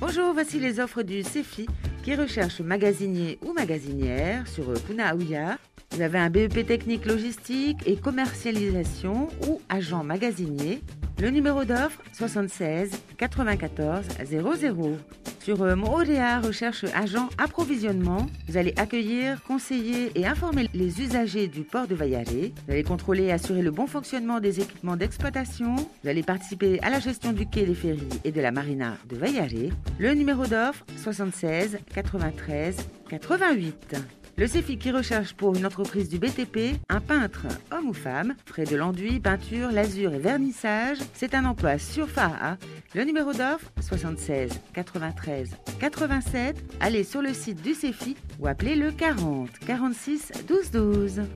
Bonjour, voici les offres du CEFI qui recherche magasinier ou magasinière sur Kuna Aouya. Vous avez un BEP technique logistique et commercialisation ou agent magasinier. Le numéro d'offre 76 94 00. Sur euh, Moodea recherche agent approvisionnement, vous allez accueillir, conseiller et informer les usagers du port de Vaillare. Vous allez contrôler et assurer le bon fonctionnement des équipements d'exploitation. Vous allez participer à la gestion du quai des ferries et de la marina de Vaillare. Le numéro d'offre 76 93 88. Le CEFI qui recherche pour une entreprise du BTP un peintre, homme ou femme, frais de l'enduit, peinture, lasure et vernissage. C'est un emploi sur FAA. Le numéro d'offre 76 93 87. Allez sur le site du CEFI ou appelez le 40 46 12 12.